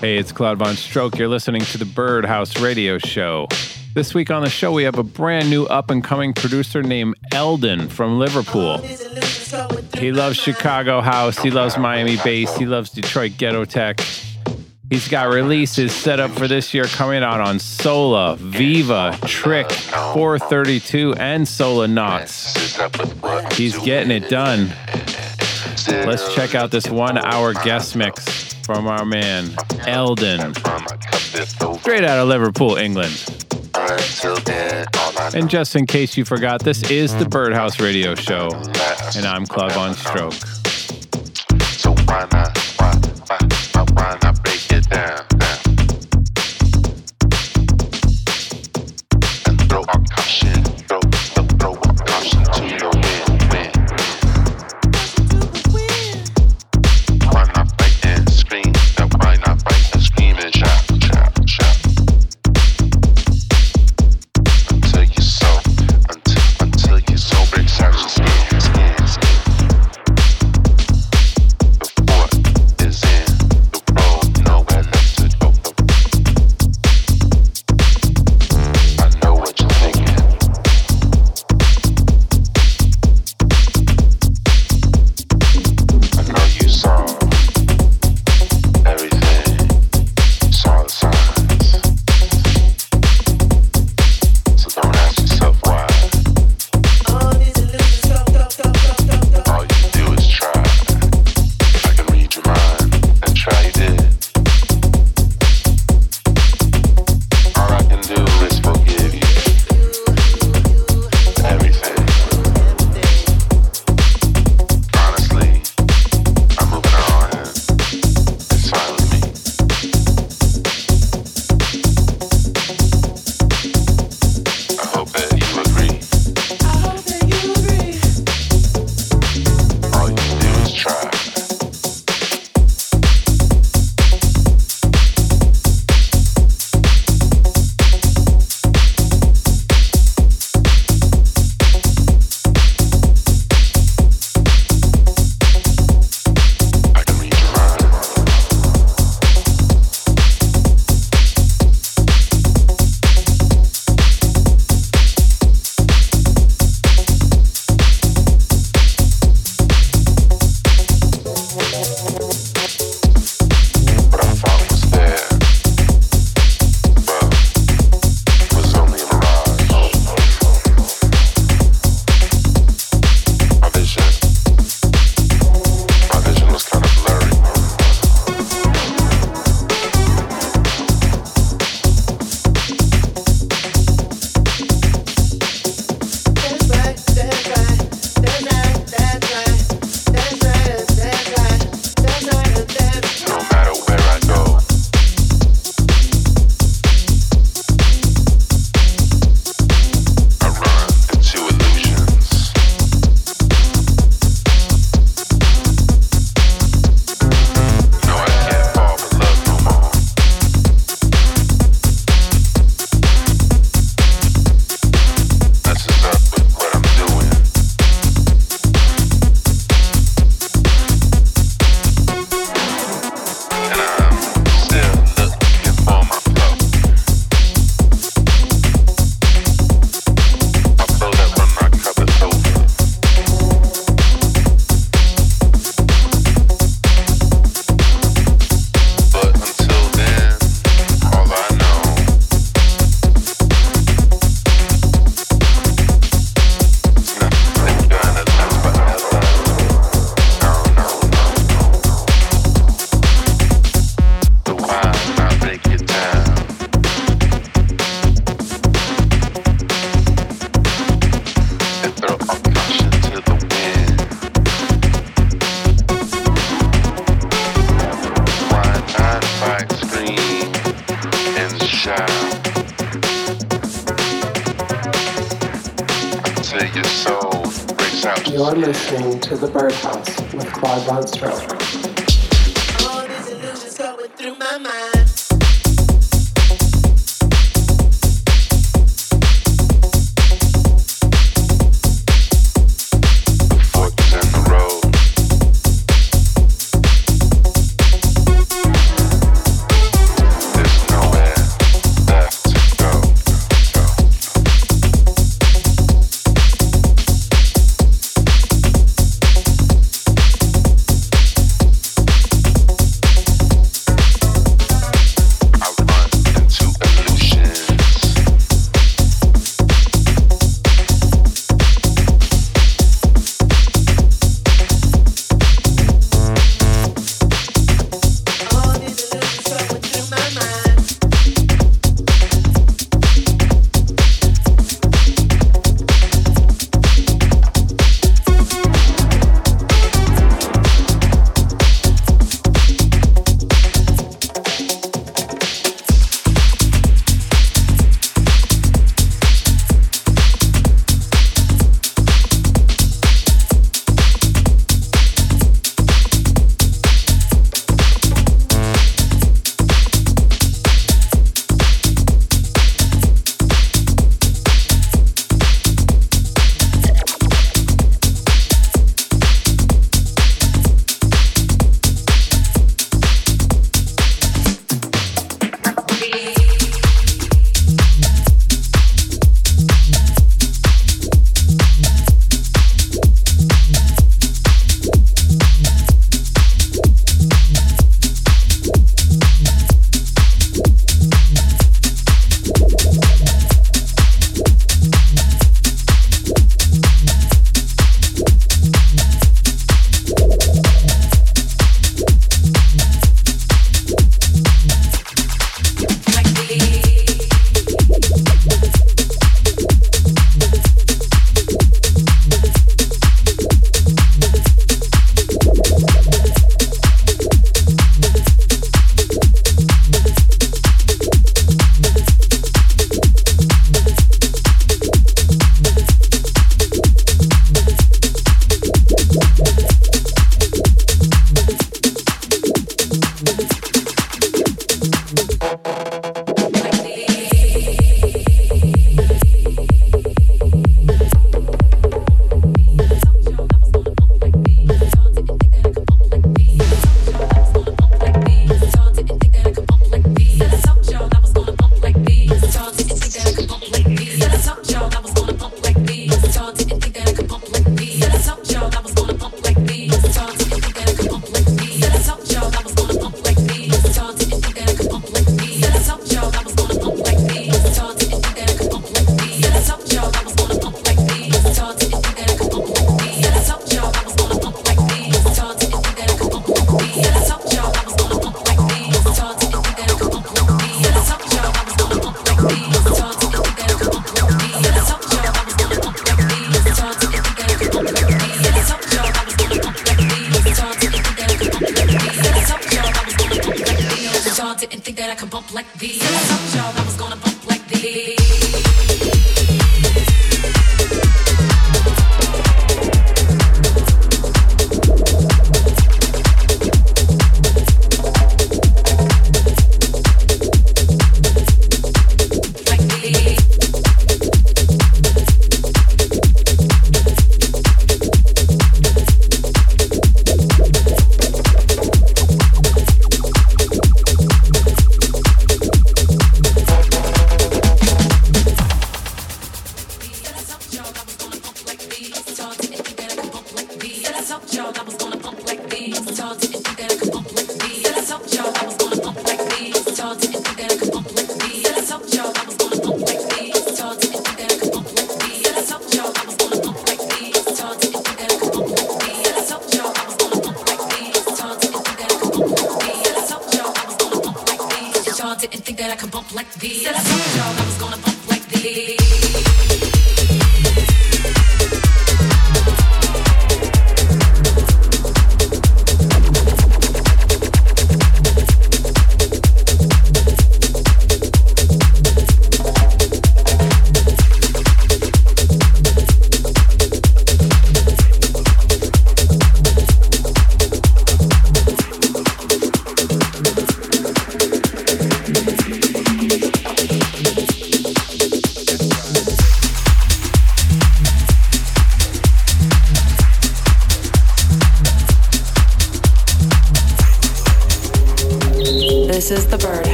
Hey, it's Claude Von Stroke. You're listening to the Birdhouse Radio Show. This week on the show, we have a brand new up and coming producer named Eldon from Liverpool. He loves Chicago House, he loves Miami Bass, he loves Detroit Ghetto Tech. He's got releases set up for this year coming out on Sola, Viva, Trick, 432, and Sola Knots. He's getting it done. Let's check out this one hour guest mix from our man, Eldon. Straight out of Liverpool, England. And just in case you forgot, this is the Birdhouse Radio Show, and I'm Claude Von Stroke. So why not?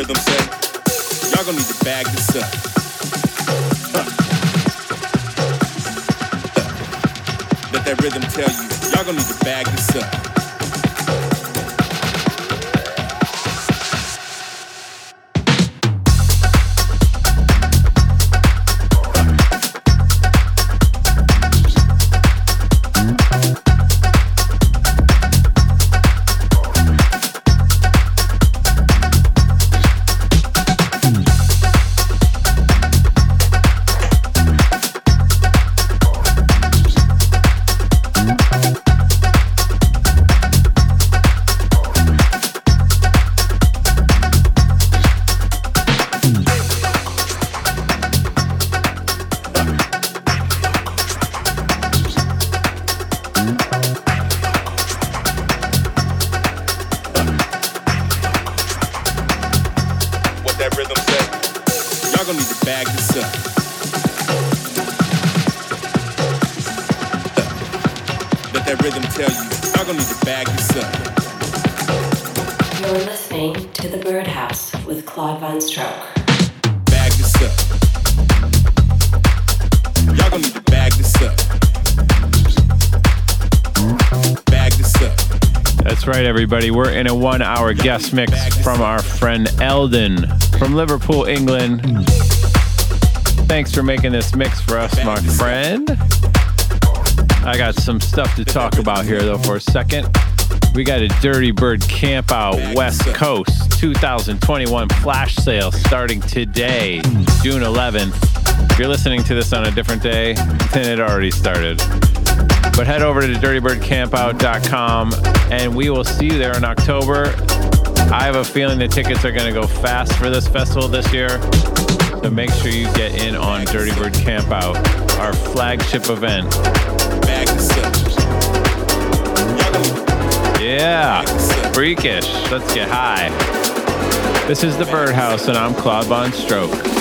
Rhythm say. Y'all gonna need to bag this up. Let that rhythm tell you. Y'all gonna need to bag this up. Everybody. We're in a one hour guest mix from our friend Eldon from Liverpool, England. Thanks for making this mix for us, my friend. I got some stuff to talk about here, though, for a second. We got a Dirty Bird Camp Out West Coast 2021 flash sale starting today, June 11th. If you're listening to this on a different day, then it already started. But head over to dirtybirdcampout.com and we will see you there in October. I have a feeling the tickets are going to go fast for this festival this year. So make sure you get in on Dirty Bird Campout, our flagship event. Yeah, freakish. Let's get high. This is the Birdhouse, and I'm Claude Von Stroke.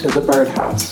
To The Birdhouse.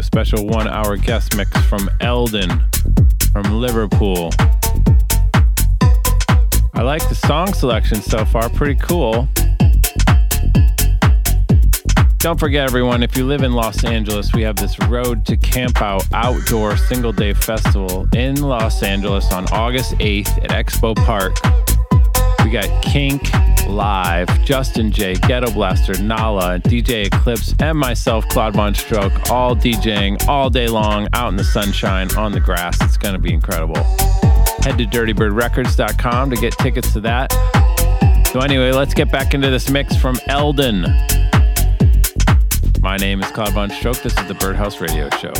A special one hour guest mix from Eldon from Liverpool. I like the song selection so far, pretty cool. Don't forget, everyone, if you live in Los Angeles, we have this Road to Camp Out outdoor single day festival in Los Angeles on August 8th at Expo Park. We got Kink live, Justin Jay, Ghetto Blaster, Nala, DJ Eclipse, and myself, Claude Von Stroke, all DJing all day long out in the sunshine on the grass. It's going to be incredible. Head to dirtybirdrecords.com to get tickets to that. So, anyway, let's get back into this mix from Eldon. My name is Claude Von Stroke. This is the Birdhouse Radio Show.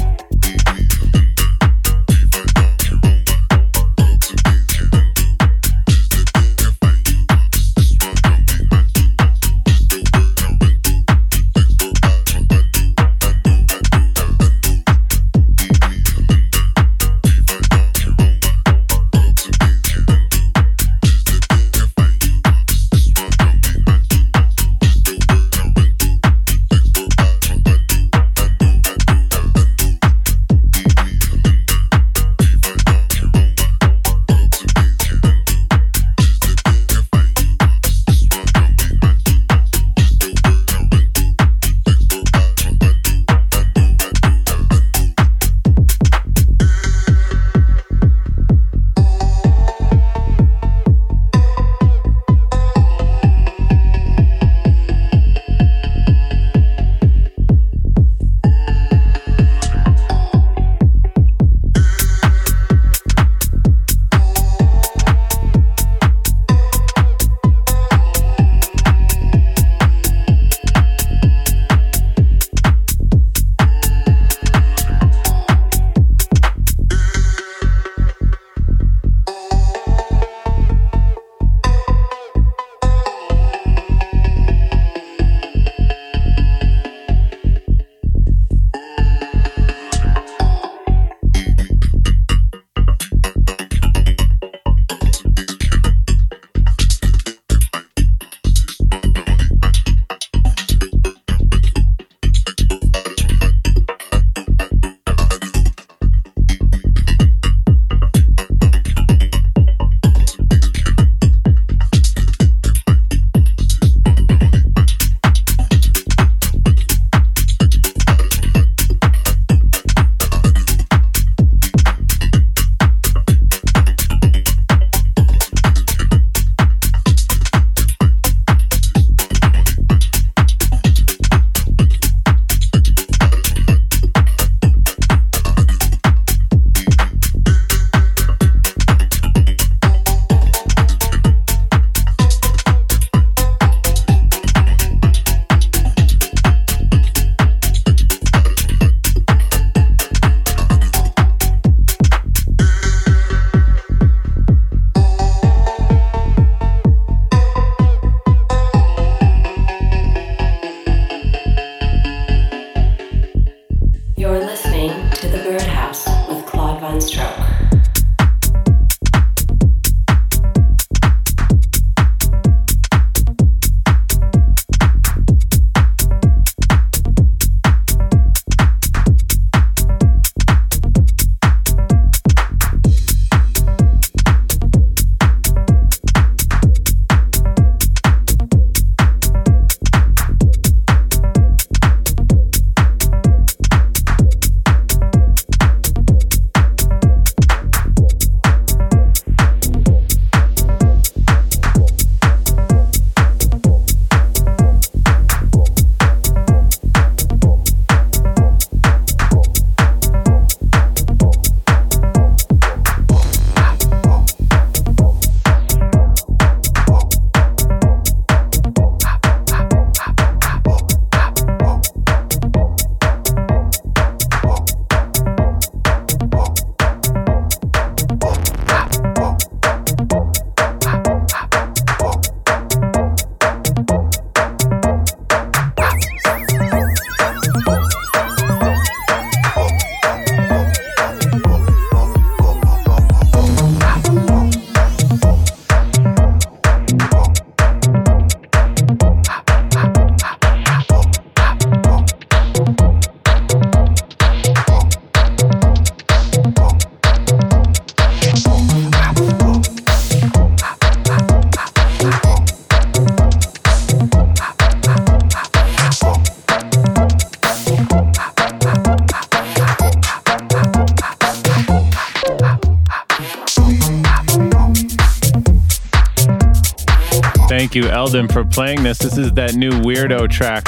you, Eldon, for playing this. This is that new weirdo track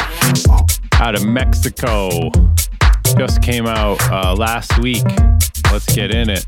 out of Mexico. Just came out uh, last week. Let's get in it.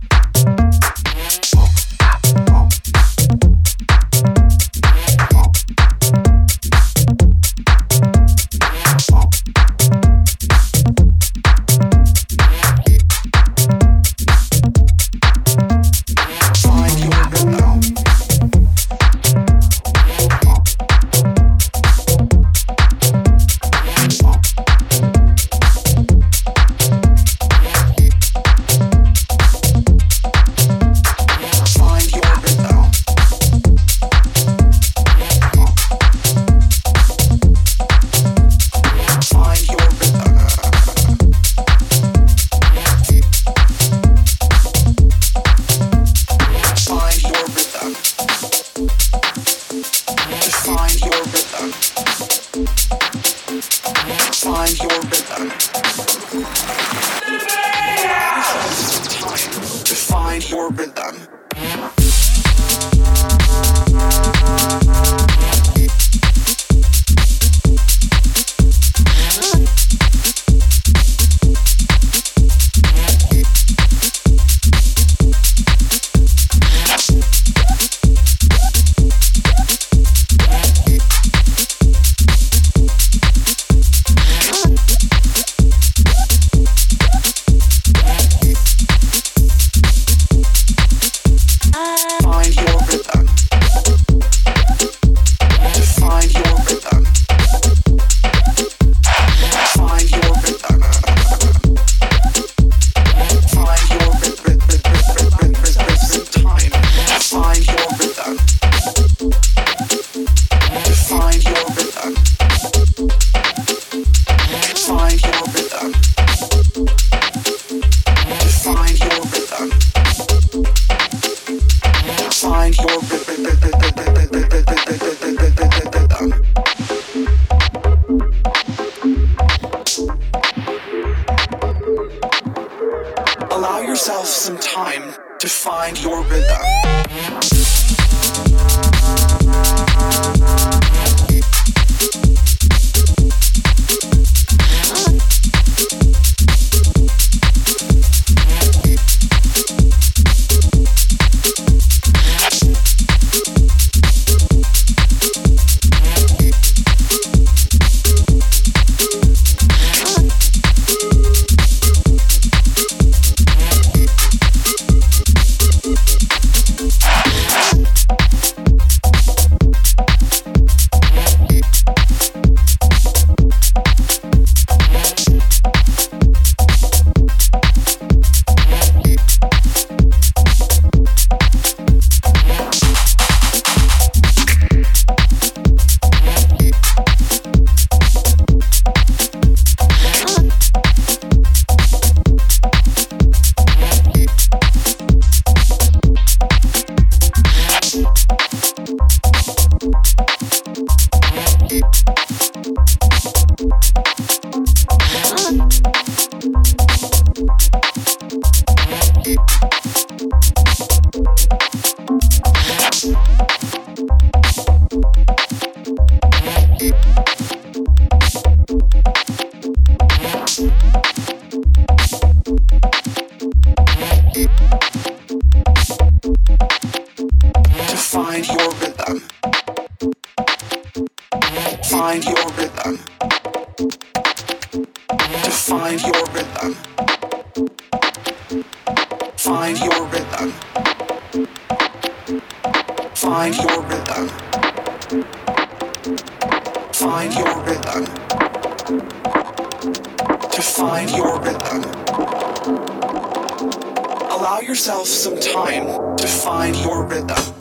Florida.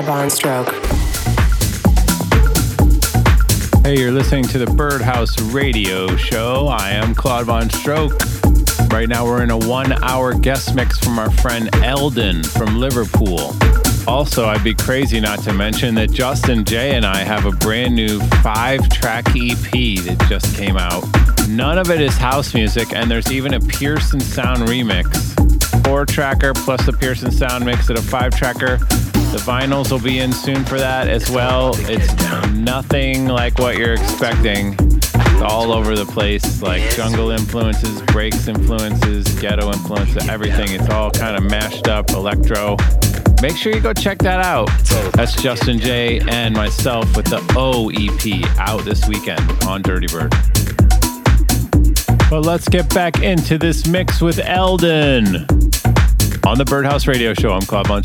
With Stroke. Hey, you're listening to the Birdhouse Radio Show. I am Claude Von Stroke. Right now, we're in a one hour guest mix from our friend Eldon from Liverpool. Also, I'd be crazy not to mention that Justin Jay and I have a brand new five track EP that just came out. None of it is house music, and there's even a Pearson Sound remix. Four tracker plus the Pearson Sound mix at a five tracker. The vinyls will be in soon for that as well. It's nothing like what you're expecting. It's all over the place, like jungle influences, breaks influences, ghetto influences, everything. It's all kind of mashed up electro. Make sure you go check that out. That's Justin Jay and myself with the O EP out this weekend on Dirty Bird. But let's get back into this mix with Eldon. On the Birdhouse Radio Show, I'm Claude Von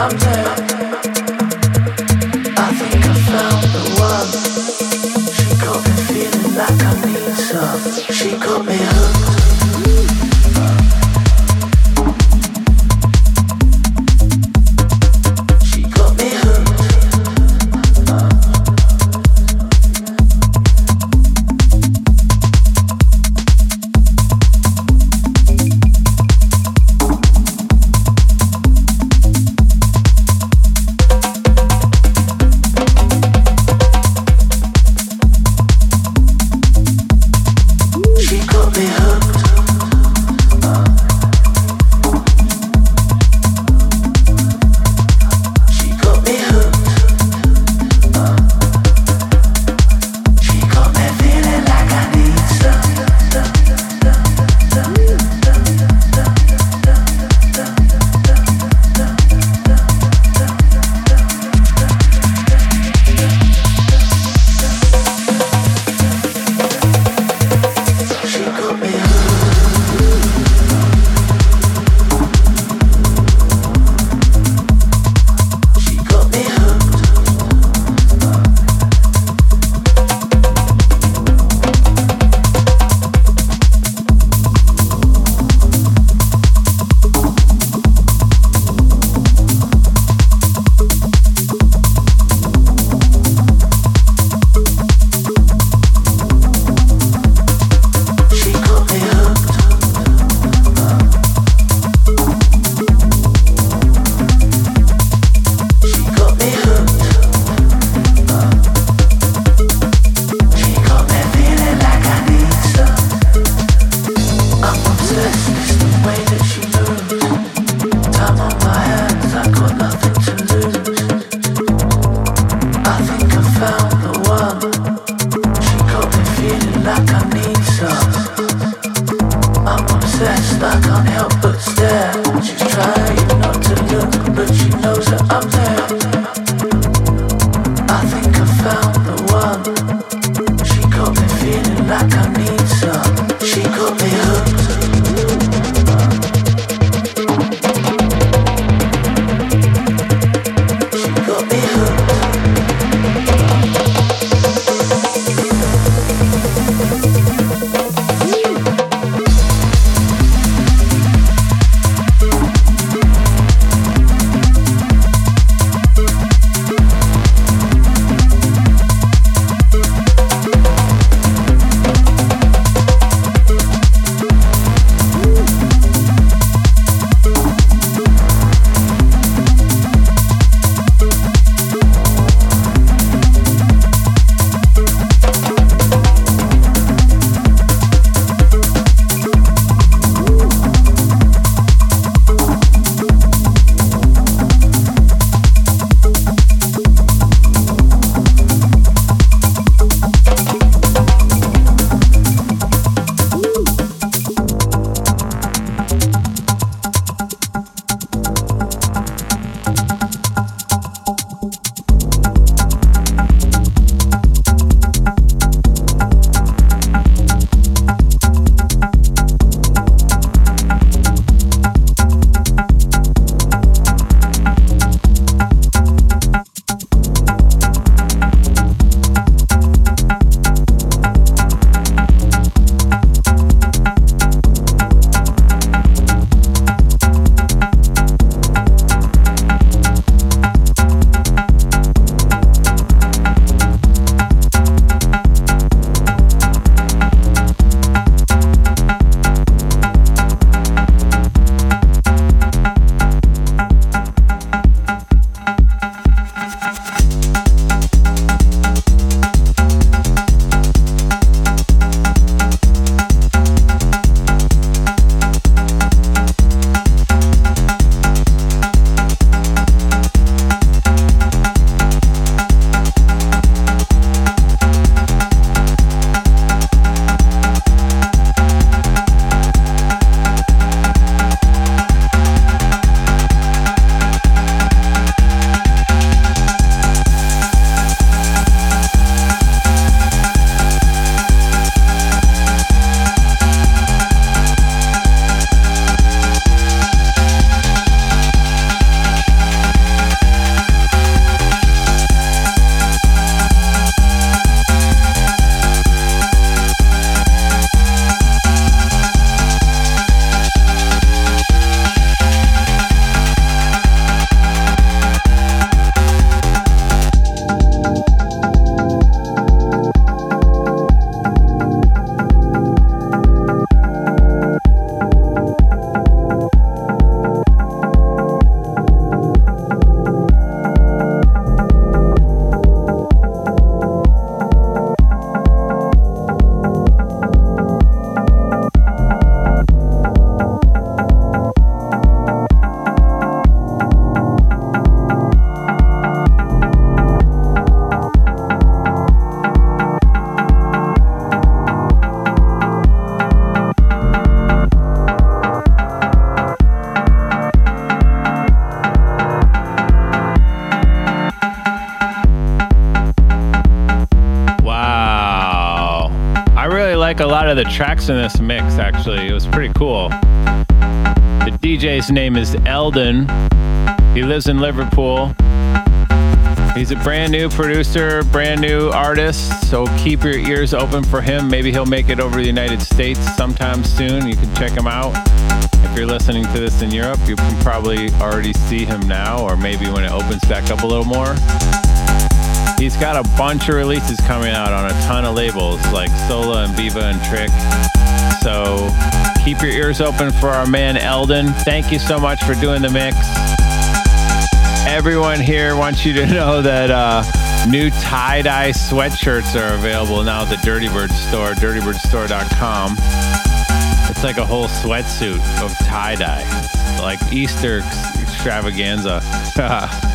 I'm done. Of the tracks in this mix, actually. It was pretty cool. The DJ's name is Eldon. He lives in Liverpool. He's a brand new producer, brand new artist, so keep your ears open for him. Maybe he'll make it over the United States sometime soon. You can check him out. If you're listening to this in Europe, you can probably already see him now, or maybe when it opens back up a little more. He's got a bunch of releases coming out on a ton of labels like Sola and Viva and Trick. So keep your ears open for our man Eldon. Thank you so much for doing the mix. Everyone here wants you to know that uh, new tie dye sweatshirts are available now at the Dirty Bird store, dirtybirdstore.com. It's like a whole sweatsuit of tie dye, like Easter extravaganza.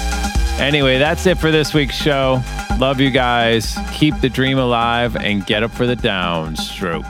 anyway, that's it for this week's show. Love you guys. Keep the dream alive and get up for the downstroke.